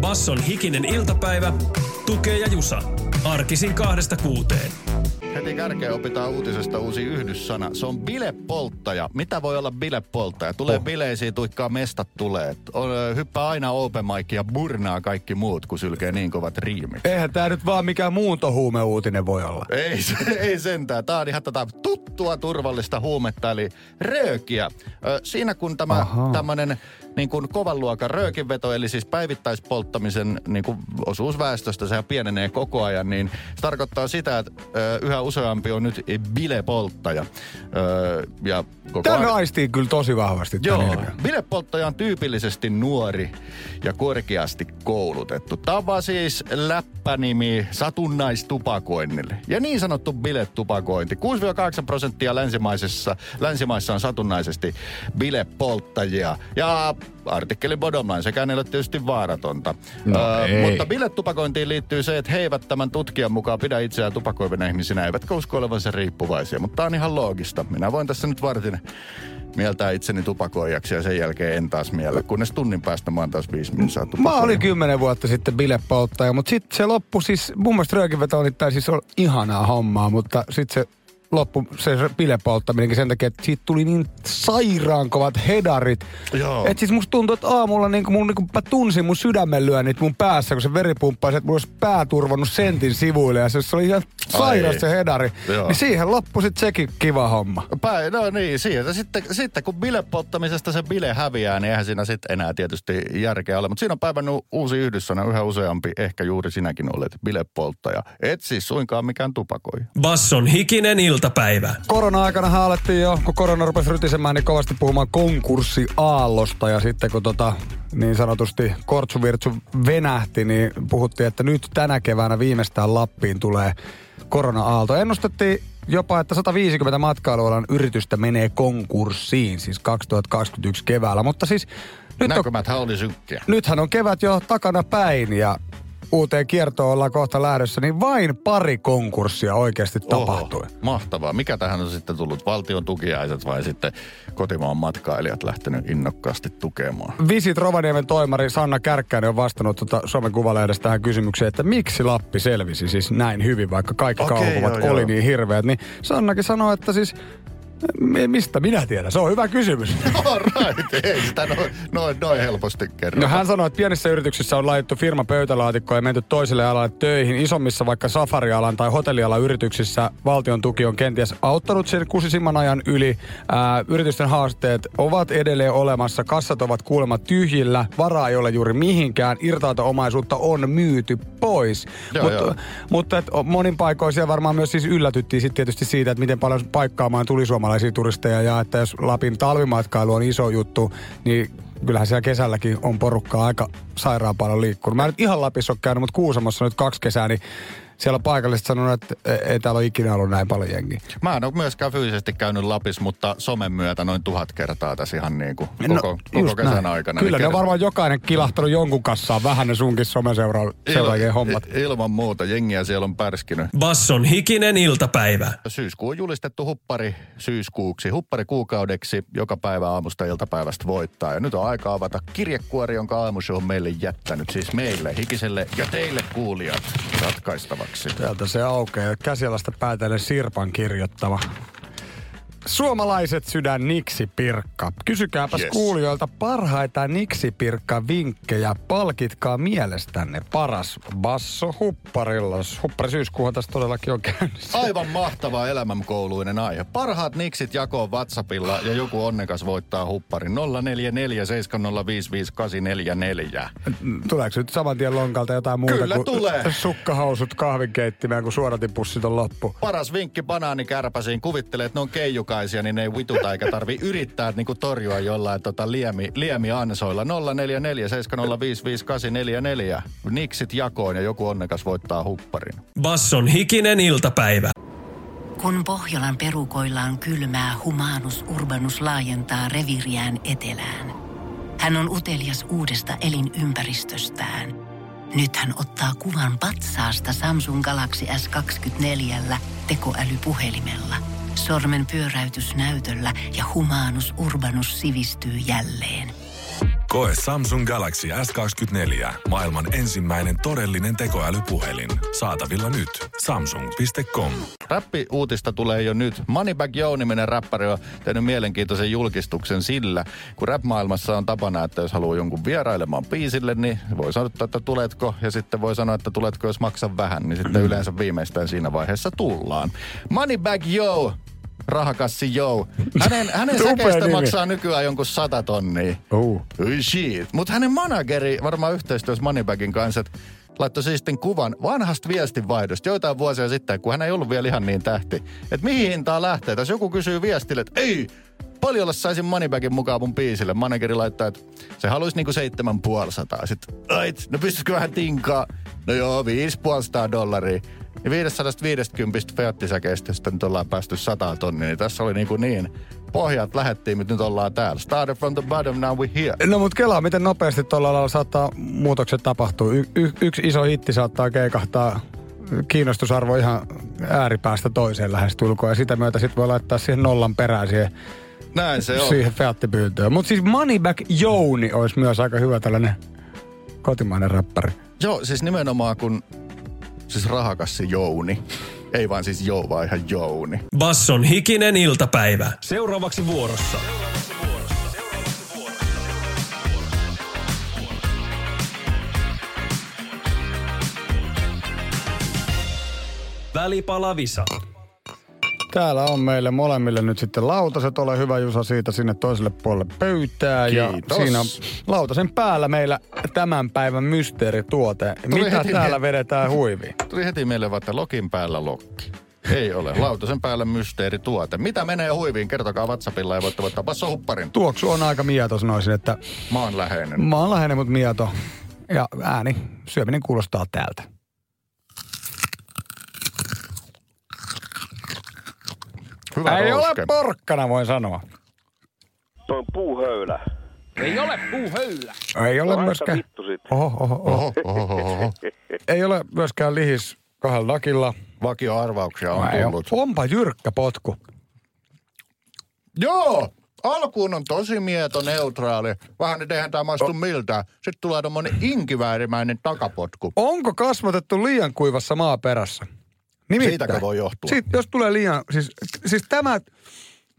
Basson hikinen iltapäivä, tukee ja jusa. Arkisin kahdesta kuuteen. Heti kärkeen opitaan uutisesta uusi yhdyssana. Se on bilepolttaja. Mitä voi olla bilepolttaja? Tulee oh. bileisiin, tuikkaa mestat tulee. On, hyppää aina open mic ja burnaa kaikki muut, kun sylkee niin kovat riimit. Eihän tää nyt vaan mikään muuntohuumeuutinen voi olla. Ei, ei sentään. Tää on ihan tätä tuttua turvallista huumetta, eli röökiä. Siinä kun tämä tämmönen niin kuin kovan luokan röökinveto, eli siis päivittäispolttamisen niin kuin osuus väestöstä, se pienenee koko ajan, niin se tarkoittaa sitä, että ö, yhä useampi on nyt bilepolttaja. Ö, ja koko Tämä ajan... aistii kyllä tosi vahvasti. Joo, bilepolttaja on tyypillisesti nuori ja korkeasti koulutettu. Tämä siis läppänimi satunnaistupakoinnille. Ja niin sanottu biletupakointi. 6-8 prosenttia länsimaisessa, länsimaissa on satunnaisesti bilepolttajia. Ja artikkeli Bodomlain, sekään ei ole tietysti vaaratonta. No, öö, mutta biletupakointiin liittyy se, että he eivät tämän tutkijan mukaan pidä itseään tupakoivina ihmisinä, eivätkä usko olevansa riippuvaisia. Mutta tämä on ihan loogista. Minä voin tässä nyt vartin mieltää itseni tupakoijaksi ja sen jälkeen en taas miele, kunnes tunnin päästä mä oon taas viisi minuuttia Mä olin kymmenen vuotta sitten bilepolttaja, mutta sitten se loppu siis, mun mielestä röökinveto oli siis on ihanaa hommaa, mutta sitten se loppu se bilepolttaminenkin sen takia, että siitä tuli niin sairaan kovat hedarit. Joo. Et siis musta tuntuu, että aamulla niin mun, niin mä tunsin mun sydämen lyönnit mun päässä, kun se veri pumppasi, että mulla olisi pää turvannut sentin sivuille ja se, se oli ihan sairas se hedari. Joo. Niin siihen loppui sitten sekin kiva homma. Päin, no niin, siihen. Sitten, sitten kun bilepolttamisesta se bile häviää, niin eihän siinä sitten enää tietysti järkeä ole. Mutta siinä on päivän uusi yhdyssana, yhä useampi, ehkä juuri sinäkin olet bilepolttaja. Et siis suinkaan mikään tupakoi. Basson hikinen il iltapäivä. Korona-aikana alettiin jo, kun korona rupesi rytisemään, niin kovasti puhumaan konkurssiaallosta. Ja sitten kun tota, niin sanotusti kortsuvirtsu venähti, niin puhuttiin, että nyt tänä keväänä viimeistään Lappiin tulee korona-aalto. Ennustettiin jopa, että 150 matkailualan yritystä menee konkurssiin, siis 2021 keväällä. Mutta siis nyt on, oli synkkiä. Nythän on kevät jo takana päin ja uuteen kiertoon ollaan kohta lähdössä, niin vain pari konkurssia oikeasti Oho, tapahtui. Mahtavaa. Mikä tähän on sitten tullut? Valtion tukiaiset vai sitten kotimaan matkailijat lähtenyt innokkaasti tukemaan? Visit Rovaniemen toimari Sanna Kärkkäinen on vastannut tuota Suomen Kuvalehdestä tähän kysymykseen, että miksi Lappi selvisi siis näin hyvin, vaikka kaikki okay, kauhuvat oli joo. niin hirveät. Niin Sannakin sanoi, että siis Mistä minä tiedän? Se on hyvä kysymys. No right, ei sitä noin, noin, noin helposti kerro. No hän sanoi, että pienissä yrityksissä on laitettu firma pöytälaatikkoon ja menty toiselle alalle töihin. Isommissa vaikka safarialan tai hotellialan yrityksissä valtion tuki on kenties auttanut sen kusisimman ajan yli. Ää, yritysten haasteet ovat edelleen olemassa. Kassat ovat kuulemma tyhjillä. Varaa ei ole juuri mihinkään. Irtauto-omaisuutta on myyty pois. Joo, Mut, joo. Mutta et, monin paikoin siellä varmaan myös siis yllätyttiin sit tietysti siitä, että miten paljon paikkaamaan tuli suomalaisia suomalaisia turisteja ja että jos Lapin talvimatkailu on iso juttu, niin kyllähän siellä kesälläkin on porukkaa aika sairaan paljon liikkunut. Mä en nyt ihan Lapissa ole käynyt, mutta Kuusamossa nyt kaksi kesää, niin siellä paikalliset sanonut, että ei täällä ole ikinä ollut näin paljon jengiä. Mä en ole myöskään fyysisesti käynyt Lapis, mutta somen myötä noin tuhat kertaa tässä ihan niin kuin no, koko, no, koko kesän näin. aikana. Kyllä niin ne on varmaan jokainen kilahtanut jonkun kanssaan vähän ne sunkin someseuraajien hommat. Ilman muuta, jengiä siellä on pärskinyt. Basson hikinen iltapäivä. Syyskuu on julistettu huppari syyskuuksi, huppari kuukaudeksi, joka päivä aamusta iltapäivästä voittaa. Ja nyt on aika avata kirjekuori, jonka aamushow on meille jättänyt, siis meille, hikiselle ja teille kuulijat ratkaistava seuraavaksi. Täältä se aukeaa. Käsialasta päätellen Sirpan kirjoittava. Suomalaiset sydän niksipirkka. Kysykääpäs yes. kuulijoilta parhaita niksipirkka vinkkejä. Palkitkaa mielestänne paras basso hupparilla. Huppari syyskuuhan tässä todellakin on käynnissä. Aivan mahtava elämänkouluinen aihe. Parhaat niksit jakoon WhatsAppilla ja joku onnekas voittaa hupparin 044 Tuleeko nyt saman tien lonkalta jotain muuta Kyllä kuin tulee. sukkahousut kahvinkeittimään, kun suodatipussit on loppu? Paras vinkki banaanikärpäsiin. Kuvittelee, että ne on keijukaan likaisia, niin ne ei vituta eikä tarvi yrittää niinku torjua jollain tota liemi, liemiansoilla. 044 705 Niksit jakoon ja joku onnekas voittaa hupparin. Basson hikinen iltapäivä. Kun Pohjolan perukoillaan kylmää, humanus urbanus laajentaa reviriään etelään. Hän on utelias uudesta elinympäristöstään. Nyt hän ottaa kuvan patsaasta Samsung Galaxy S24 tekoälypuhelimella. Sormen pyöräytys näytöllä ja humanus urbanus sivistyy jälleen. Koe Samsung Galaxy S24. Maailman ensimmäinen todellinen tekoälypuhelin. Saatavilla nyt. Samsung.com. Räppi-uutista tulee jo nyt. Moneybag Joe-niminen räppäri on tehnyt mielenkiintoisen julkistuksen sillä, kun rap-maailmassa on tapana, että jos haluaa jonkun vierailemaan biisille, niin voi sanoa, että tuletko, ja sitten voi sanoa, että tuletko, jos maksan vähän, niin sitten yleensä viimeistään siinä vaiheessa tullaan. Moneybag Joe rahakassi Joe. Hänen, hänen säkeistä maksaa nykyään jonkun sata tonnia. Uh. Shit. Mutta hänen manageri varmaan yhteistyössä Moneybagin kanssa, laittoi siis sitten kuvan vanhasta viestinvaihdosta joitain vuosia sitten, kun hän ei ollut vielä ihan niin tähti. Että mihin hintaan lähtee? Tässä joku kysyy viestille, että ei, paljon saisin Moneybagin mukaan mun biisille. Manageri laittaa, että se haluaisi niinku seitsemän puolisataa. Sitten, ait, no pystyisikö vähän tinkaa? No joo, viisi puolisataa dollaria. Ja 550 feattisäkeistä sitten nyt ollaan päästy 100 tonnia. Niin tässä oli niinku niin, pohjat lähettiin, mutta nyt ollaan täällä. Started from the bottom, now we here. No mut kelaa, miten nopeasti tuolla lailla saattaa muutokset tapahtua. Y- y- yksi iso hitti saattaa keikahtaa kiinnostusarvo ihan ääripäästä toiseen lähestulkoon. Ja sitä myötä sitten voi laittaa siihen nollan perään siihen, Näin se on. siihen feattipyyntöön. Mutta siis Moneyback Jouni olisi myös aika hyvä tällainen kotimainen räppäri. Joo, siis nimenomaan kun, siis rahakassi Jouni. Ei vaan siis Jou, vaan ihan Jouni. Basson hikinen iltapäivä. Seuraavaksi vuorossa. Välipalavisa. Täällä on meille molemmille nyt sitten lautaset. Ole hyvä Jusa siitä sinne toiselle puolelle pöytää. Kiitos. Ja siinä on lautasen päällä meillä tämän päivän mysteerituote. Tuli Mitä täällä mie- vedetään huiviin? Tuli heti mieleen, että lokin päällä lokki. Ei ole. Lautasen päällä mysteerituote. Mitä menee huiviin? Kertokaa WhatsAppilla ja voitte voittaa Basso Hupparin. Tuoksu on aika mieto, sanoisin, että Maanläheinen. mä oon läheinen, mutta mieto. Ja ääni, syöminen kuulostaa täältä. Hyvä Ei rouske. ole porkkana, voin sanoa. Se on puuhöylä. Ei ole No, aika myöskään... vittu sit. Oho, oho, oho. Oho, oho, oho. Ei ole myöskään lihis kahdella dakilla. Vakioarvauksia on Ei ole. tullut. Onpa jyrkkä potku. Joo! Alkuun on tosi mieto, neutraali. Vähän nyt eihän tämä maistu miltään. Sitten tulee tommonen inkiväärimäinen takapotku. Onko kasvatettu liian kuivassa maaperässä? Siitäkö voi johtua? Siitä, jos tulee liian, siis, siis tämä,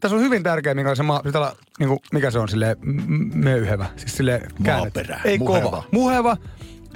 tässä on hyvin tärkeä, mikä se maa, pitää olla, niin kuin, mikä se on silleen m- möyhevä, siis käännetty. Maaperä, Ei muheva. kova, muheva.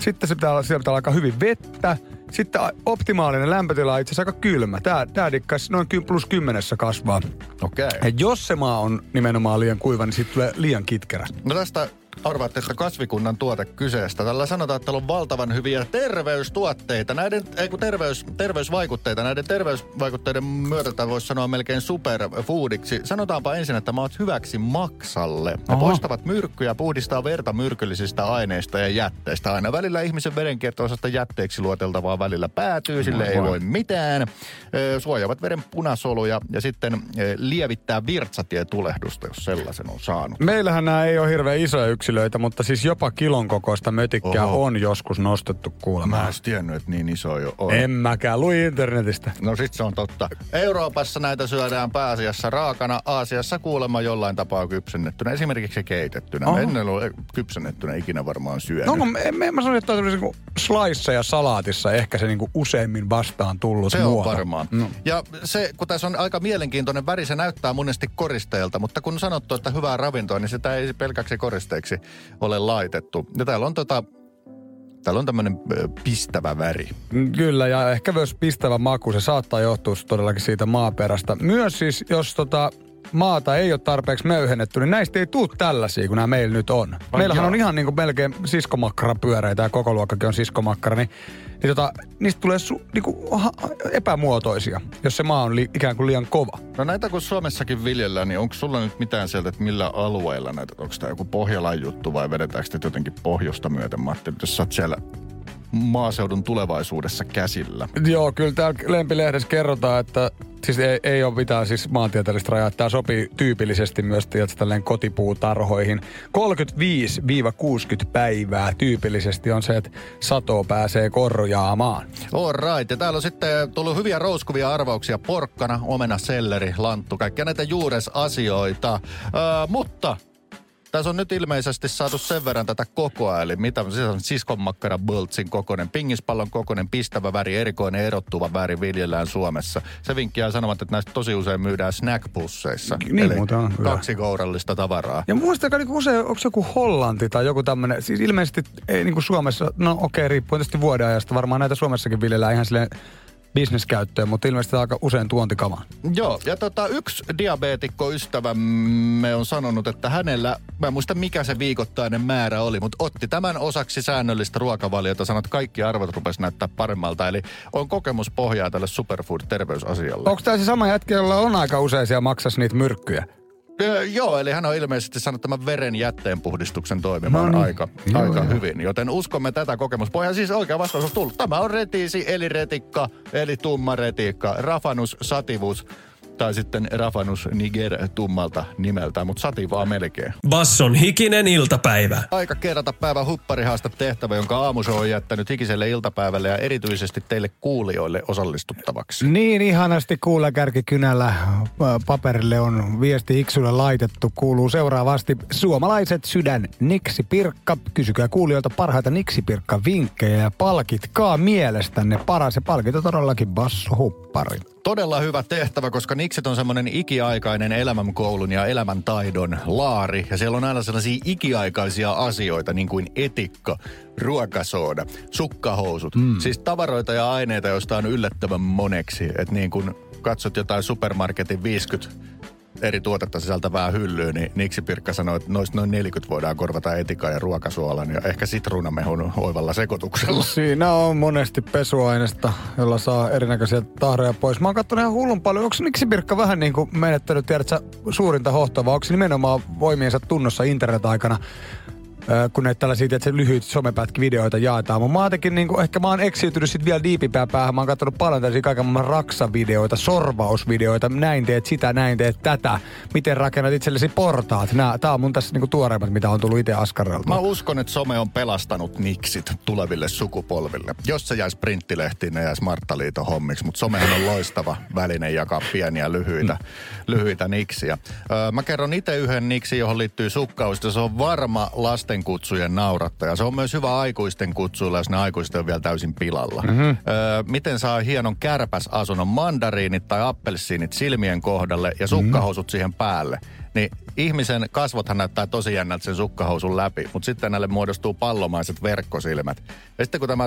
Sitten se pitää olla, siellä pitää olla aika hyvin vettä. Sitten optimaalinen lämpötila on itse asiassa aika kylmä. Tää, tää dikkaisi noin plus kymmenessä kasvaa. Okei. Ja jos se maa on nimenomaan liian kuiva, niin siitä tulee liian kitkerä. No tästä arvaatte, kasvikunnan tuote kyseestä. Tällä sanotaan, että täällä on valtavan hyviä terveystuotteita. Näiden, ei kun terveys, terveysvaikutteita. Näiden terveysvaikutteiden myötä tämä voisi sanoa melkein superfoodiksi. Sanotaanpa ensin, että mä oot hyväksi maksalle. Ne Oho. poistavat myrkkyjä, puhdistaa verta myrkyllisistä aineista ja jätteistä. Aina välillä ihmisen verenkierto-osasta jätteeksi luoteltavaa välillä päätyy, sille ei voi mitään. Suojaavat veren punasoluja ja sitten lievittää virtsatietulehdusta, jos sellaisen on saanut. Meillähän nämä ei ole hirveän isoja yksilöitä, mutta siis jopa kilon kokoista mötikkää Oho. on joskus nostettu Mä kuulemma. en edes tiennyt, että niin iso jo on. En mäkään, luin internetistä. No sit se on totta. Euroopassa näitä syödään pääasiassa raakana, Aasiassa kuulemma jollain tapaa kypsennettynä, esimerkiksi keitettynä. Oho. Oho. En ole kypsennettynä ikinä varmaan syönyt. No onko, me, me, mä sanoin, että on niinku slice ja salaatissa ehkä se niinku useimmin vastaan tullut Se on muoto. varmaan. No. Ja se, kun tässä on aika mielenkiintoinen väri, se näyttää monesti koristeelta, mutta kun on sanottu, että hyvää ravintoa, niin sitä ei pelkäksi koristeeksi ole laitettu. Ja täällä on tota, täällä on tämmöinen pistävä väri. Mm, Kyllä, ja ehkä myös pistävä maku. Se saattaa johtua todellakin siitä maaperästä. Myös siis, jos tota, maata ei ole tarpeeksi möyhennetty, niin näistä ei tule tällaisia kuin nämä meillä nyt on. Ai Meillähän jaa. on ihan niin kuin melkein siskomakkara pyöreitä ja koko luokkakin on siskomakkara, niin, niin tota, niistä tulee su, niin kuin, ha, epämuotoisia, jos se maa on li, ikään kuin liian kova. No näitä kun Suomessakin viljellään, niin onko sulla nyt mitään sieltä, että millä alueilla näitä, onko tämä joku Pohjalan juttu vai vedetäänkö te jotenkin pohjoista myöten, Matti, jos sä oot siellä maaseudun tulevaisuudessa käsillä? Joo, kyllä täällä Lempilehdessä kerrotaan, että siis ei, ei ole mitään siis maantieteellistä rajaa. Tämä sopii tyypillisesti myös tälleen kotipuutarhoihin. 35-60 päivää tyypillisesti on se, että satoa pääsee korjaamaan. All right. Ja täällä on sitten tullut hyviä rouskuvia arvauksia. Porkkana, omena, selleri, lanttu, kaikkia näitä juuresasioita. Öö, mutta tässä on nyt ilmeisesti saatu sen verran tätä kokoa, eli mitä se on siskonmakkara boltsin kokoinen, pingispallon kokoinen, pistävä väri, erikoinen erottuva väri viljellään Suomessa. Se vinkki on sanomaan, että näistä tosi usein myydään snackpusseissa. Niin eli muuten on, kaksi kourallista tavaraa. Ja muistakaa niin usein, onko se joku Hollanti tai joku tämmöinen, siis ilmeisesti ei niin kuin Suomessa, no okei, okay, riippuu tietysti vuodenajasta, varmaan näitä Suomessakin viljellään ihan silleen bisneskäyttöön, mutta ilmeisesti aika usein tuontikama. Joo, ja tota, yksi diabeetikko ystävämme on sanonut, että hänellä, mä en muista mikä se viikoittainen määrä oli, mutta otti tämän osaksi säännöllistä ruokavaliota, sanoi, että kaikki arvot rupesi näyttää paremmalta. Eli on kokemuspohjaa tälle superfood-terveysasialle. Onko tämä se sama jätkä, jolla on aika usein siellä maksas niitä myrkkyjä? Joo, eli hän on ilmeisesti saanut tämän veren jätteenpuhdistuksen toimimaan No niin. aika, Joo, aika joo. hyvin. Joten uskomme tätä kokemuspohjaa. Siis oikea vastaus on tullut. Tämä on retiisi, eli retikka, eli tumma retikka. Rafanus sativus, tai sitten Rafanus niger tummalta nimeltään, mutta sativaa melkein. Basson hikinen iltapäivä. Aika kerrata päivän hupparihaasta tehtävä, jonka aamusho on jättänyt hikiselle iltapäivälle ja erityisesti teille kuulijoille osallistuttavaksi. Niin ihanasti kuulakärkikynällä paperille on viesti Iksulle laitettu. Kuuluu seuraavasti suomalaiset sydän Niksipirkka. Kysykää kuulijoilta parhaita Niksipirkka vinkkejä ja palkitkaa mielestänne paras. Ja palkit on todellakin Basso Huppari. Todella hyvä tehtävä, koska Niksit on semmoinen ikiaikainen elämänkoulun ja elämäntaidon laari. Ja siellä on aina sellaisia ikiaikaisia asioita, niin kuin etikka, ruokasooda, sukkahousut. Mm. Siis tavaroita ja aineita, joista on yllättävän moneksi. Että niin kun katsot jotain supermarketin 50 eri tuotetta sisältävää hyllyä, niin Niksi Pirkka sanoi, että noista noin 40 voidaan korvata etikan ja ruokasuolan ja ehkä sitruunamehun oivalla sekoituksella. Siinä on monesti pesuaineesta, jolla saa erinäköisiä tahroja pois. Mä oon katsonut ihan hullun paljon. Onko Niksipirkka vähän niin kuin menettänyt, tiedätkö, suurinta hohtoa, vai onko se nimenomaan voimiensa tunnossa internet-aikana? Kun näitä tällaisia tiedätkö, lyhyitä somepätkivideoita jaetaan. Mutta mä jotenkin, niin ehkä mä oon eksiytynyt sit vielä diipipää päähän. Mä oon katsonut paljon tällaisia kaiken maailman raksavideoita, sorvausvideoita. Näin teet sitä, näin teet tätä. Miten rakennat itsellesi portaat. Nää, tää on mun tässä niin kuin tuoreimmat, mitä on tullut itse askarrelta. Mä uskon, että some on pelastanut niksit tuleville sukupolville. Jos se jäisi printtilehtiin, ne jäisi Marttaliiton hommiksi, mutta somehan on loistava väline jakaa pieniä lyhyitä, lyhyitä niksiä. Öö, mä kerron itse yhden niksi, johon liittyy sukkausta. Se on varma lastenkutsujen naurattaja. Se on myös hyvä aikuisten kutsuilla, jos ne aikuiset on vielä täysin pilalla. Mm-hmm. Öö, miten saa hienon kärpäsasunnon mandariinit tai appelsiinit silmien kohdalle ja sukkahousut mm-hmm. siihen päälle niin ihmisen kasvothan näyttää tosi jännältä sen sukkahousun läpi, mutta sitten näille muodostuu pallomaiset verkkosilmät. Ja sitten kun tämä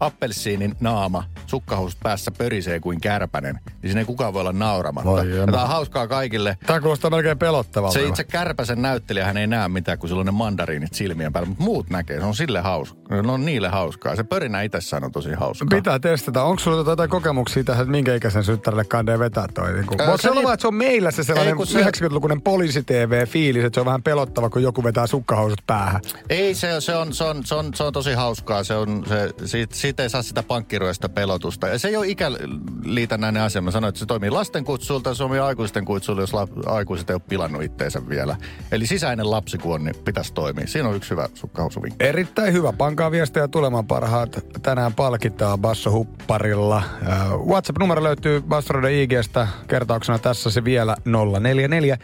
appelsiinin naama sukkahousut päässä pörisee kuin kärpänen, niin siinä ei kukaan voi olla nauramatta. Voi ja jema. tämä on hauskaa kaikille. Tää kuulostaa melkein pelottavalta. Se itse kärpäsen näyttelijä hän ei näe mitään, kun sillä on ne mandariinit silmien päällä, mutta muut näkee. Se on sille hauskaa. Ne on niille hauskaa. Se pörinä itsessään on tosi hauskaa. Pitää testata. Onko sulla jotain kokemuksia tähän, että minkä ikäisen syttärille kandee vetää toi? Niin kuin, Öö, se se olla että se on meillä se sellainen Ei, se- 90-lukuinen poliisi-TV-fiilis, että se on vähän pelottava, kun joku vetää sukkahousut päähän? Ei, se, se, on, se, on, se, on, se on tosi hauskaa. Se on, se, siitä, siitä ei saa sitä pankkiruesta pelotusta. Ja se ei ole ikäliitännäinen asia. Mä sanoin, että se toimii lasten kutsulta, se toimii aikuisten kutsulta, jos la, aikuiset ei ole pilannut itteensä vielä. Eli sisäinen lapsikuon niin pitäisi toimia. Siinä on yksi hyvä sukkahousuvinkki. Erittäin hyvä. Pankaa viestejä tulemaan parhaat. Tänään palkitaan Basso Hupparilla. Äh, WhatsApp-numero löytyy Bastroiden IGstä. Kertauksena tässä se vielä 044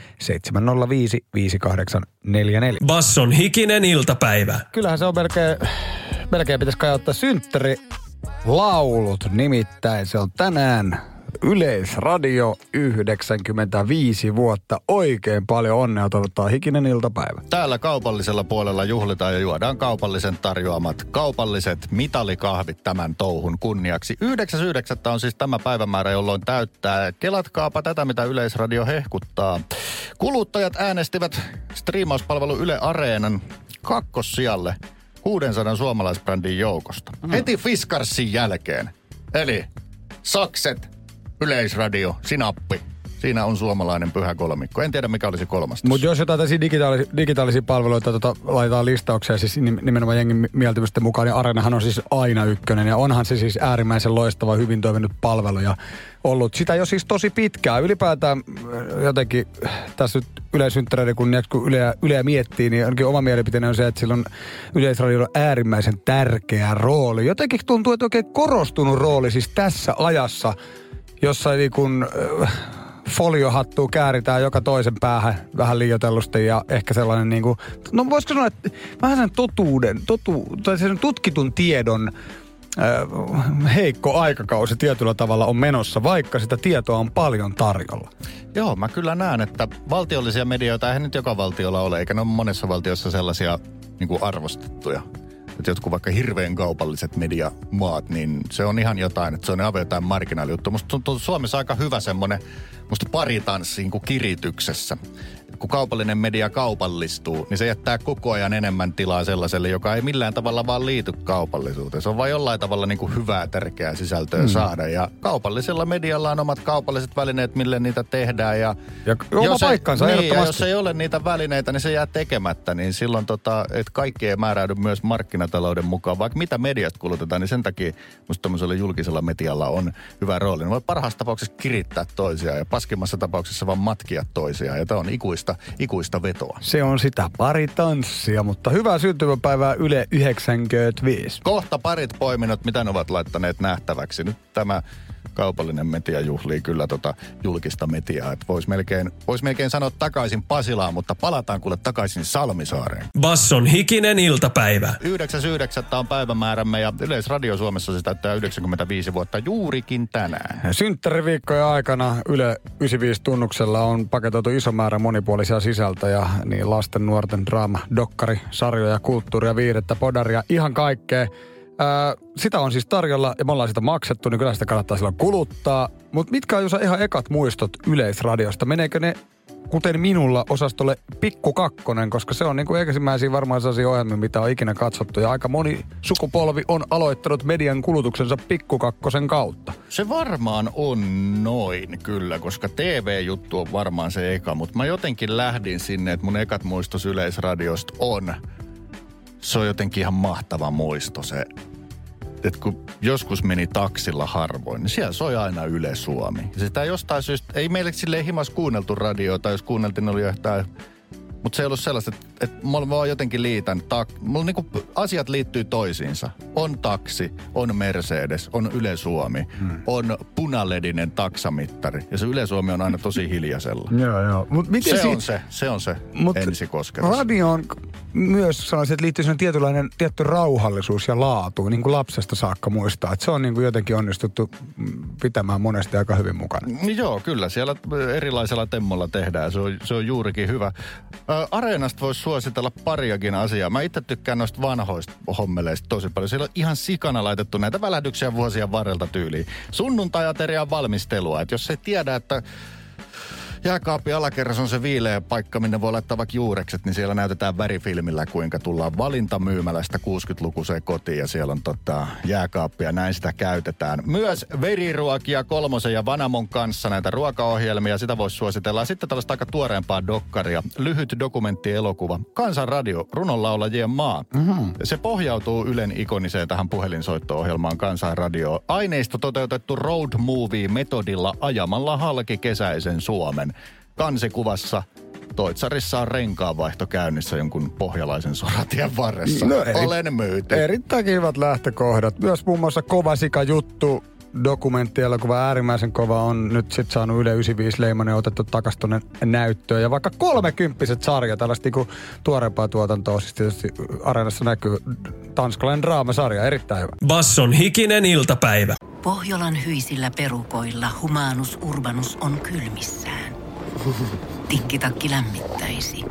705 5844. Basson hikinen iltapäivä. Kyllähän se on melkein, melkein pitäisi kai ottaa synttäri laulut. Nimittäin se on tänään Yleisradio 95 vuotta. Oikein paljon onnea toivottaa hikinen iltapäivä. Täällä kaupallisella puolella juhlitaan ja juodaan kaupallisen tarjoamat kaupalliset mitalikahvit tämän touhun kunniaksi. 9.9. on siis tämä päivämäärä, jolloin täyttää. Kelatkaapa tätä, mitä Yleisradio hehkuttaa. Kuluttajat äänestivät striimauspalvelu Yle Areenan kakkossijalle 600 suomalaisbrändin joukosta. Mm. Heti Fiskarsin jälkeen. Eli Sakset, Yleisradio, Sinappi. Siinä on suomalainen pyhä kolmikko. En tiedä, mikä olisi kolmas. Mutta jos jotain tällaisia digitaalisia, digitaalisia palveluita tota, laitetaan listaukseen, siis nimenomaan jengin mieltymysten mukaan, niin Arenahan on siis aina ykkönen. Ja onhan se siis äärimmäisen loistava, hyvin toiminut palvelu. Ja ollut sitä jo siis tosi pitkään. Ylipäätään äh, jotenkin tässä nyt yleisynttäreiden kun, kun Yleä, Yleä miettii, niin ainakin oma mielipiteeni on se, että sillä on yleisradiolla äärimmäisen tärkeä rooli. Jotenkin tuntuu, että oikein korostunut rooli siis tässä ajassa, jossa niin kun, äh, foliohattua kääritään joka toisen päähän vähän liioitellusti ja ehkä sellainen niin kuin, no voisiko sanoa, että vähän sen totuuden, totu, tai sen tutkitun tiedon äh, heikko aikakausi tietyllä tavalla on menossa, vaikka sitä tietoa on paljon tarjolla. Joo, mä kyllä näen, että valtiollisia medioita eihän nyt joka valtiolla ole, eikä ne ole monessa valtiossa sellaisia niin kuin arvostettuja että jotkut vaikka hirveän kaupalliset mediamaat, niin se on ihan jotain, että se on aivan jotain marginaalijuttu. Musta tuntuu Suomessa aika hyvä semmoinen, musta paritanssi niin kuin kirityksessä kun kaupallinen media kaupallistuu, niin se jättää koko ajan enemmän tilaa sellaiselle, joka ei millään tavalla vaan liity kaupallisuuteen. Se on vain jollain tavalla niin kuin hyvää, tärkeää sisältöä mm. saada. Ja kaupallisella medialla on omat kaupalliset välineet, mille niitä tehdään. Ja, ja oma jos paikkansa ei, niin, ja jos ei ole niitä välineitä, niin se jää tekemättä. Niin silloin, tota, että kaikki ei määräydy myös markkinatalouden mukaan. Vaikka mitä mediat kulutetaan, niin sen takia musta tämmöisellä julkisella medialla on hyvä rooli. Ne voi parhaassa tapauksessa kirittää toisiaan ja paskimmassa tapauksessa vaan matkia toisiaan. Ja tämä on ikuista ikuista, ikuista vetoa. Se on sitä pari tanssia, mutta hyvää syntymäpäivää Yle 95. Kohta parit poiminnot, mitä ne ovat laittaneet nähtäväksi. Nyt tämä kaupallinen media juhlii kyllä tota julkista mediaa. Että vois melkein, vois melkein sanoa takaisin Pasilaan, mutta palataan kuule takaisin Salmisaareen. Basson hikinen iltapäivä. 9.9. on päivämäärämme ja Yleisradio Suomessa se täyttää 95 vuotta juurikin tänään. Synttäriviikkojen aikana Yle 95 tunnuksella on paketoitu iso määrä monipuolisia sisältöjä, niin lasten, nuorten draama, dokkari, sarjoja, kulttuuria, viihdettä, podaria, ihan kaikkea. Ää, sitä on siis tarjolla ja me ollaan sitä maksettu, niin kyllä sitä kannattaa silloin kuluttaa. Mutta mitkä on jos ihan ekat muistot Yleisradiosta? Meneekö ne kuten minulla osastolle Pikku Kakkonen, koska se on niin kuin ensimmäisiä varmaan sellaisia ohjelmia, mitä on ikinä katsottu. Ja aika moni sukupolvi on aloittanut median kulutuksensa Pikku Kakkosen kautta. Se varmaan on noin kyllä, koska TV-juttu on varmaan se eka. Mutta mä jotenkin lähdin sinne, että mun ekat muistos Yleisradiosta on se on jotenkin ihan mahtava muisto se, että kun joskus meni taksilla harvoin, niin siellä soi aina Yle Suomi. Ja sitä jostain syystä, ei meille sille himas kuunneltu radioita, jos kuunneltiin, oli jotain mutta se ei ollut sellaista, että, että mulla vaan jotenkin liitän. Ta- mulla niinku asiat liittyy toisiinsa. On taksi, on Mercedes, on Yle Suomi, hmm. on punaledinen taksamittari. Ja se Yle Suomi on aina tosi hiljaisella. joo, joo. Mut miten se, si- on se, se on se Mut ensikosketus. Radio on myös että liittyy sellainen tietynlainen tietty rauhallisuus ja laatu, niin kuin lapsesta saakka muistaa. Että se on niin kuin jotenkin onnistuttu pitämään monesti aika hyvin mukana. Joo, kyllä. Siellä erilaisella temmolla tehdään. Se on, se on juurikin hyvä. Ä, Areenasta voisi suositella pariakin asiaa. Mä itse tykkään noista vanhoista hommeleista tosi paljon. Siellä on ihan sikana laitettu näitä välähdyksiä vuosien varrelta tyyliin. Sunnuntai-aterian valmistelua. Että jos ei tiedä, että jääkaapin alakerras on se viileä paikka, minne voi laittaa vaikka juurekset, niin siellä näytetään värifilmillä, kuinka tullaan valintamyymälästä 60-lukuseen kotiin ja siellä on tota, jääkaappia, näin sitä käytetään. Myös veriruokia Kolmosen ja Vanamon kanssa näitä ruokaohjelmia, sitä voisi suositella. Sitten tällaista aika tuoreempaa dokkaria, lyhyt dokumenttielokuva, Kansanradio, runonlaulajien maa. Mm-hmm. Se pohjautuu Ylen ikoniseen tähän puhelinsoitto-ohjelmaan Kansanradio. Aineisto toteutettu road movie metodilla ajamalla halki kesäisen Suomen kansikuvassa Toitsarissa on renkaanvaihto käynnissä jonkun pohjalaisen soratien varressa. No eri, Olen myyty. Erittäin kivat lähtökohdat. Myös muun muassa Kovasika juttu dokumenttielokuva äärimmäisen kova on nyt sitten saanut Yle 95 leimanen otettu takas tuonne näyttöön. Ja vaikka kolmekymppiset sarja, tällaista niinku tuoreempaa tuotantoa, siis tietysti Areenassa näkyy tanskalainen draamasarja, erittäin hyvä. Basson hikinen iltapäivä. Pohjolan hyisillä perukoilla humanus urbanus on kylmissään. Tikkitakki lämmittäisi.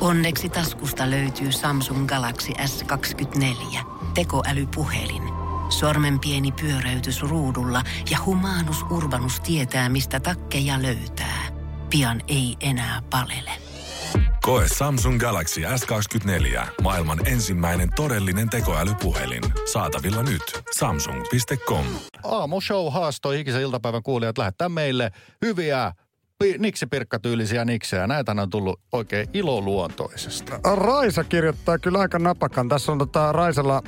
Onneksi taskusta löytyy Samsung Galaxy S24, tekoälypuhelin. Sormen pieni pyöräytys ruudulla ja humanus urbanus tietää, mistä takkeja löytää. Pian ei enää palele. Koe Samsung Galaxy S24. Maailman ensimmäinen todellinen tekoälypuhelin. Saatavilla nyt. Samsung.com. Aamushow haastoi hikisen iltapäivän kuulijat lähettää meille hyviä niksipirkkatyylisiä niksejä. Näitä on tullut oikein iloluontoisesti. Raisa kirjoittaa kyllä aika napakan. Tässä on tota Raisella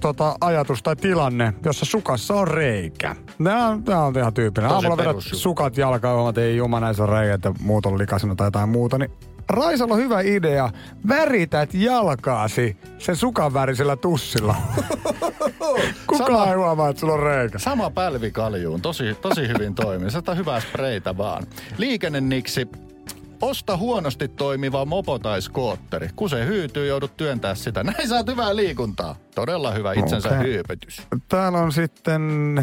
tota, ajatus tai tilanne, jossa sukassa on reikä. Nämä on, ihan tyypillinen. Aamulla vedät sukat jalkaan, huomaat, ei juma näissä on reikä, että muut on likaisena tai jotain muuta. Niin Raisalla on hyvä idea. Värität jalkaasi sen sukan värisellä tussilla. Sama- ei huomaa, että sulla on reikä. Sama pälvi kaljuun, tosi, tosi hyvin toimii. Sitä on hyvää spreitä vaan. Liikenneniksi. Osta huonosti toimiva mopo tai skootteri. Kun se hyytyy, joudut työntää sitä. Näin saat hyvää liikuntaa. Todella hyvä itsensä Okei. hyypetys. Täällä on sitten...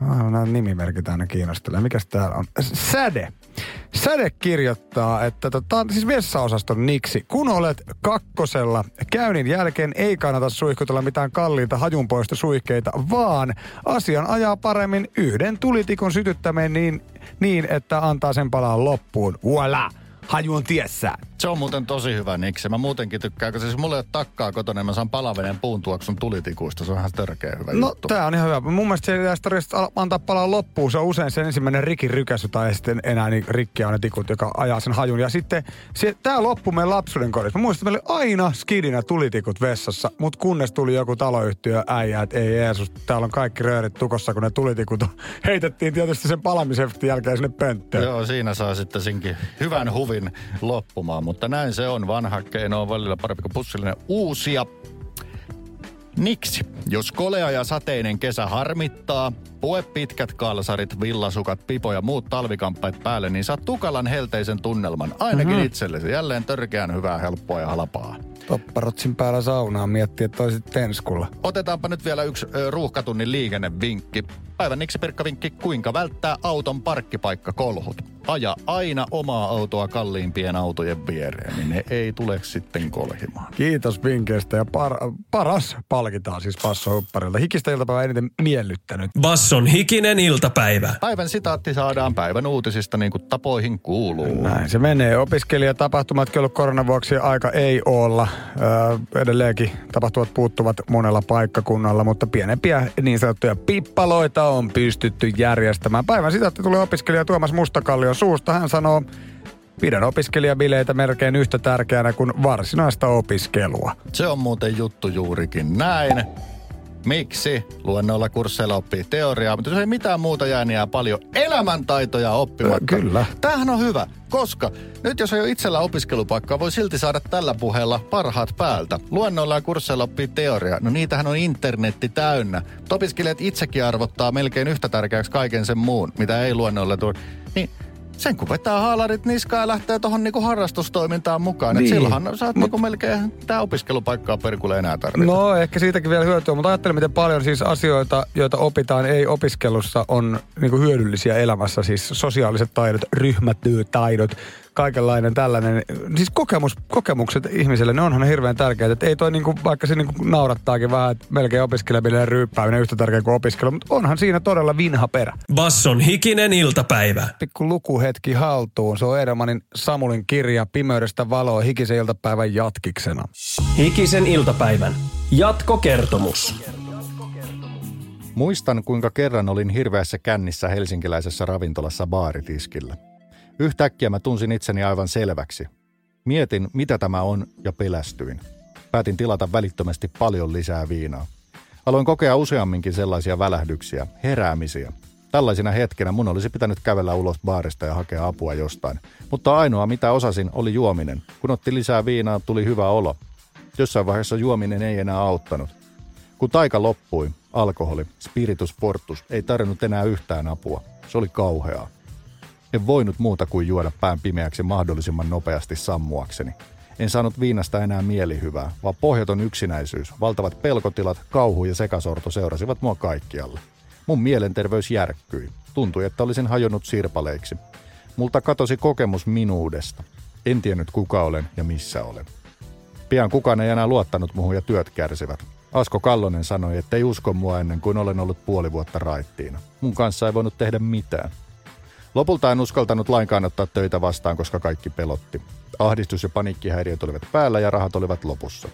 Nämä nimimerkit aina kiinnostelee. Mikäs täällä on? Säde. Säde kirjoittaa, että tota, siis vessaosaston niksi. Kun olet kakkosella, käynnin jälkeen ei kannata suihkutella mitään kalliita hajunpoistosuihkeita, vaan asian ajaa paremmin yhden tulitikon sytyttämään niin, niin, että antaa sen palaa loppuun. Voila! Haju on tiessään. Se on muuten tosi hyvä niksi. Mä muutenkin tykkään, kun siis mulla ei ole takkaa kotona, niin mä saan palaveneen puun tuoksun tulitikuista. Se on ihan törkeä hyvä No, juttu. tää on ihan hyvä. Mun mielestä se ei tarvitse antaa palaa loppuun. Se on usein se ensimmäinen rikin rykäsy tai sitten enää niin rikkiä on ne tikut, joka ajaa sen hajun. Ja sitten se, tää loppui meidän lapsuuden kodissa. Mä muistan, että meillä oli aina skidinä tulitikut vessassa, mutta kunnes tuli joku taloyhtiö äijä, että ei Jeesus, täällä on kaikki röörit tukossa, kun ne tulitikut heitettiin tietysti sen palamiseftin jälkeen sinne pönttöön. Joo, siinä saa sitten sinkin hyvän huvin loppumaan, mutta näin se on. Vanha keino on välillä parempi kuin pussillinen uusia. Niksi? Jos kolea ja sateinen kesä harmittaa, pue pitkät kalsarit, villasukat, pipo ja muut talvikamppaat päälle, niin saat tukalan helteisen tunnelman. Ainakin mm-hmm. itsellesi. Jälleen törkeän hyvää, helppoa ja halpaa. Topparotsin päällä saunaan miettii, että olisit tenskulla. Otetaanpa nyt vielä yksi ö, ruuhkatunnin liikennevinkki. Päivän niksi vinkki kuinka välttää auton parkkipaikkakolhut. Aja aina omaa autoa kalliimpien autojen viereen, niin ne ei tule sitten kolhimaan. Kiitos vinkkeistä ja par, paras palkitaan siis Passo Hupparilta. Hikistä iltapäivä eniten miellyttänyt. Basson hikinen iltapäivä. Päivän sitaatti saadaan päivän uutisista niin kuin tapoihin kuuluu. Näin se menee. Opiskelijatapahtumatkin ollut koronan vuoksi aika ei olla. Edelleenkin tapahtumat puuttuvat monella paikkakunnalla, mutta pienempiä niin sanottuja pippaloita on pystytty järjestämään. Päivän sitaatti tulee opiskelija Tuomas Mustakallion suusta. Hän sanoo, pidän opiskelijabileitä melkein yhtä tärkeänä kuin varsinaista opiskelua. Se on muuten juttu juurikin näin. Miksi? Luennoilla kursseilla oppii teoriaa, mutta jos ei mitään muuta jää, niin jää paljon elämäntaitoja oppimatta. Ö, kyllä. Tämähän on hyvä, koska nyt jos ei ole itsellä opiskelupaikkaa, voi silti saada tällä puheella parhaat päältä. Luennoilla ja kursseilla oppii teoriaa. No niitähän on internetti täynnä. Mutta opiskelijat itsekin arvottaa melkein yhtä tärkeäksi kaiken sen muun, mitä ei luennoilla tule. Niin sen kun vetää haalarit niskaan ja lähtee tuohon niinku harrastustoimintaan mukaan. Niin. Et silloinhan sä oot niinku melkein tää opiskelupaikkaa perkulle enää tarvita. No ehkä siitäkin vielä hyötyä, mutta ajattelen miten paljon siis asioita, joita opitaan ei opiskelussa, on niin hyödyllisiä elämässä. Siis sosiaaliset taidot, ryhmätyötaidot, kaikenlainen tällainen. Siis kokemus, kokemukset ihmiselle, ne onhan hirveän tärkeitä. Et ei toi niinku, vaikka se niinku naurattaakin vähän, että melkein opiskelijaminen ryyppääminen yhtä tärkeä kuin opiskelu, mutta onhan siinä todella vinha perä. Basson hikinen iltapäivä. Pikku lukuhetki haltuun. Se on Edelmanin Samulin kirja Pimeydestä valoa hikisen iltapäivän jatkiksena. Hikisen iltapäivän. Jatkokertomus. Muistan, kuinka kerran olin hirveässä kännissä helsinkiläisessä ravintolassa baaritiskillä. Yhtäkkiä mä tunsin itseni aivan selväksi. Mietin, mitä tämä on, ja pelästyin. Päätin tilata välittömästi paljon lisää viinaa. Aloin kokea useamminkin sellaisia välähdyksiä, heräämisiä. Tällaisina hetkenä mun olisi pitänyt kävellä ulos baarista ja hakea apua jostain. Mutta ainoa mitä osasin oli juominen. Kun otti lisää viinaa, tuli hyvä olo. Jossain vaiheessa juominen ei enää auttanut. Kun taika loppui, alkoholi, spiritus fortus, ei tarjonnut enää yhtään apua. Se oli kauheaa. En voinut muuta kuin juoda pään pimeäksi mahdollisimman nopeasti sammuakseni. En saanut viinasta enää mielihyvää, vaan pohjaton yksinäisyys, valtavat pelkotilat, kauhu ja sekasorto seurasivat mua kaikkialle. Mun mielenterveys järkkyi. Tuntui, että olisin hajonnut sirpaleiksi. Multa katosi kokemus minuudesta. En tiennyt kuka olen ja missä olen. Pian kukaan ei enää luottanut muuhun ja työt kärsivät. Asko Kallonen sanoi, että ei usko mua ennen kuin olen ollut puoli vuotta raittiina. Mun kanssa ei voinut tehdä mitään. Lopulta en uskaltanut lainkaan ottaa töitä vastaan, koska kaikki pelotti. Ahdistus ja paniikkihäiriöt olivat päällä ja rahat olivat lopussa.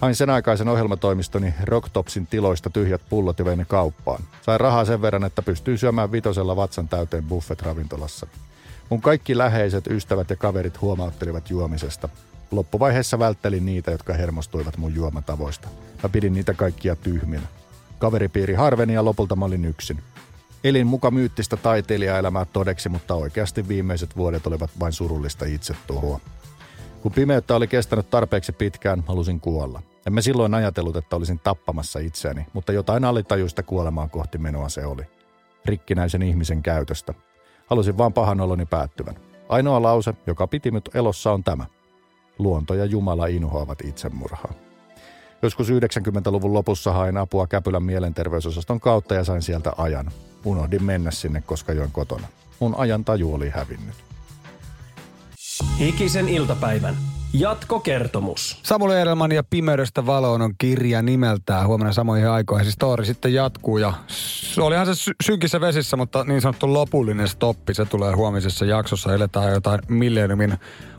Hain sen aikaisen ohjelmatoimistoni Rocktopsin tiloista tyhjät pullot ja vein kauppaan. Sain rahaa sen verran, että pystyin syömään vitosella vatsan täyteen buffet-ravintolassa. Mun kaikki läheiset, ystävät ja kaverit huomauttelivat juomisesta. Loppuvaiheessa välttelin niitä, jotka hermostuivat mun juomatavoista. Mä pidin niitä kaikkia tyhminä. Kaveripiiri harveni ja lopulta mä olin yksin. Elin muka myyttistä taiteilijaelämää todeksi, mutta oikeasti viimeiset vuodet olivat vain surullista itsetuhoa. Kun pimeyttä oli kestänyt tarpeeksi pitkään, halusin kuolla. Emme silloin ajatellut, että olisin tappamassa itseäni, mutta jotain alitajuista kuolemaa kohti menoa se oli. Rikkinäisen ihmisen käytöstä. Halusin vaan pahan oloni päättyvän. Ainoa lause, joka piti minut elossa on tämä. Luonto ja Jumala inhoavat itsemurhaa. Joskus 90-luvun lopussa hain apua Käpylän mielenterveysosaston kautta ja sain sieltä ajan. Unohdin mennä sinne, koska join kotona. Mun ajan taju oli hävinnyt. Hikisen iltapäivän jatkokertomus. Samuel Edelman ja Pimeydestä valoon on kirja nimeltään huomenna samoihin aikoihin. Siis story sitten jatkuu ja olihan se sy- synkissä vesissä, mutta niin sanottu lopullinen stoppi, se tulee huomisessa jaksossa. Eletään jotain millenniumin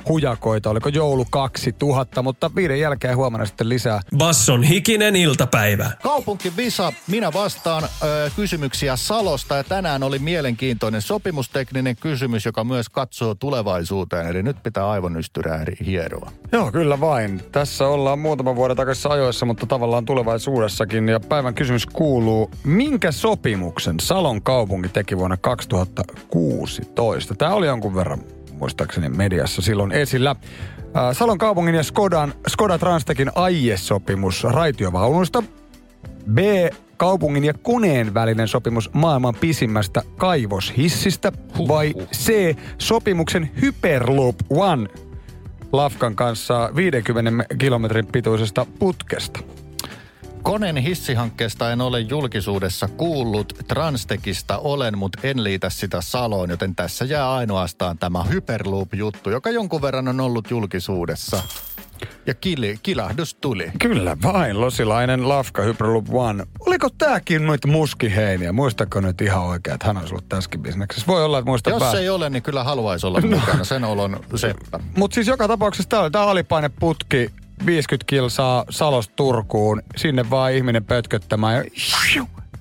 hujakoita, oliko joulu 2000, mutta viiden jälkeen huomenna sitten lisää. Basson hikinen iltapäivä. Kaupunki Visa, minä vastaan ö, kysymyksiä Salosta ja tänään oli mielenkiintoinen sopimustekninen kysymys, joka myös katsoo tulevaisuuteen. Eli nyt pitää aivonystyrää hieroa. Joo, kyllä vain. Tässä ollaan muutama vuoden takaisin ajoissa, mutta tavallaan tulevaisuudessakin. Ja päivän kysymys kuuluu, minkä sopimuksen Salon kaupunki teki vuonna 2016? Tämä oli jonkun verran muistaakseni mediassa silloin esillä. Salon kaupungin ja Skodan, Skoda Transtekin aiesopimus raitiovaunuista. B. Kaupungin ja koneen välinen sopimus maailman pisimmästä kaivoshissistä. Vai C. Sopimuksen Hyperloop One Lafkan kanssa 50 kilometrin pituisesta putkesta. Koneen hissihankkeesta en ole julkisuudessa kuullut, Transtekista olen, mutta en liitä sitä Saloon, joten tässä jää ainoastaan tämä Hyperloop-juttu, joka jonkun verran on ollut julkisuudessa. Ja kili, kilahdus tuli. Kyllä vain, losilainen Lafka Hyperloop One. Oliko tääkin noita muskiheiniä? Muistako nyt ihan oikein, että hän olisi ollut tässäkin bisneksessä? Voi olla, että muista Jos pää. ei ole, niin kyllä haluaisi olla mukana. Sen olon seppä. Mutta siis joka tapauksessa tää oli tää alipaineputki 50 kilsaa Salosta Turkuun. Sinne vaan ihminen pötköttämään ja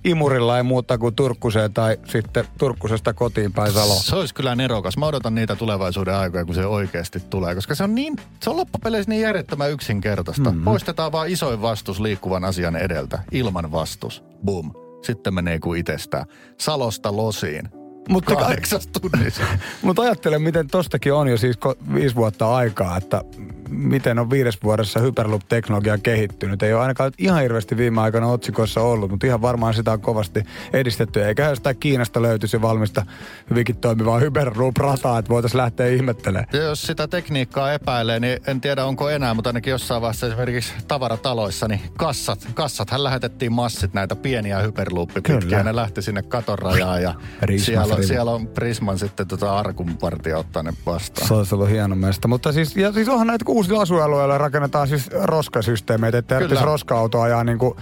imurilla ei muuta kuin Turkkuseen tai sitten Turkkusesta kotiin päin Saloon. Se olisi kyllä nerokas. Mä odotan niitä tulevaisuuden aikoja, kun se oikeasti tulee. Koska se on niin, se on loppupeleissä niin järjettömän yksinkertaista. Mm-hmm. Poistetaan vaan isoin vastus liikkuvan asian edeltä. Ilman vastus. Boom. Sitten menee kuin itsestään. Salosta losiin. Mutta Kahdeksas tunnissa. Mutta ajattele, miten tostakin on jo siis viisi vuotta aikaa, että miten on viides vuodessa Hyperloop-teknologia kehittynyt. Ei ole ainakaan ihan hirveästi viime aikoina otsikoissa ollut, mutta ihan varmaan sitä on kovasti edistetty. Eikä jostain Kiinasta löytyisi valmista hyvinkin toimivaa Hyperloop-rataa, että voitaisiin lähteä ihmettelemään. Ja jos sitä tekniikkaa epäilee, niin en tiedä onko enää, mutta ainakin jossain vaiheessa esimerkiksi tavarataloissa, niin kassat, kassathan lähetettiin massit näitä pieniä hyperloop-pitkiä. Ne lähti sinne katorajaan ja siellä, siellä on Prisman sitten tota arkun partia ottaa ne vastaan. Se olisi ollut hieno meistä. Mutta siis, ja siis onhan näitä uusilla asuinalueilla rakennetaan siis roskasysteemeitä, että tarvitsisi roska-auto ajaa niin kuin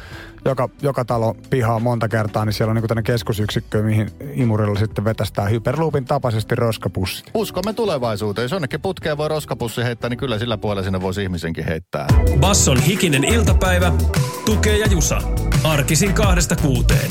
joka, joka talo pihaa monta kertaa, niin siellä on niin tämmöinen keskusyksikkö, mihin imurilla sitten vetästään hyperloopin tapaisesti roskapussit. Uskomme tulevaisuuteen. Jos jonnekin putkeen voi roskapussi heittää, niin kyllä sillä puolella sinne voisi ihmisenkin heittää. Basson hikinen iltapäivä, tukee ja jusa. Arkisin kahdesta kuuteen.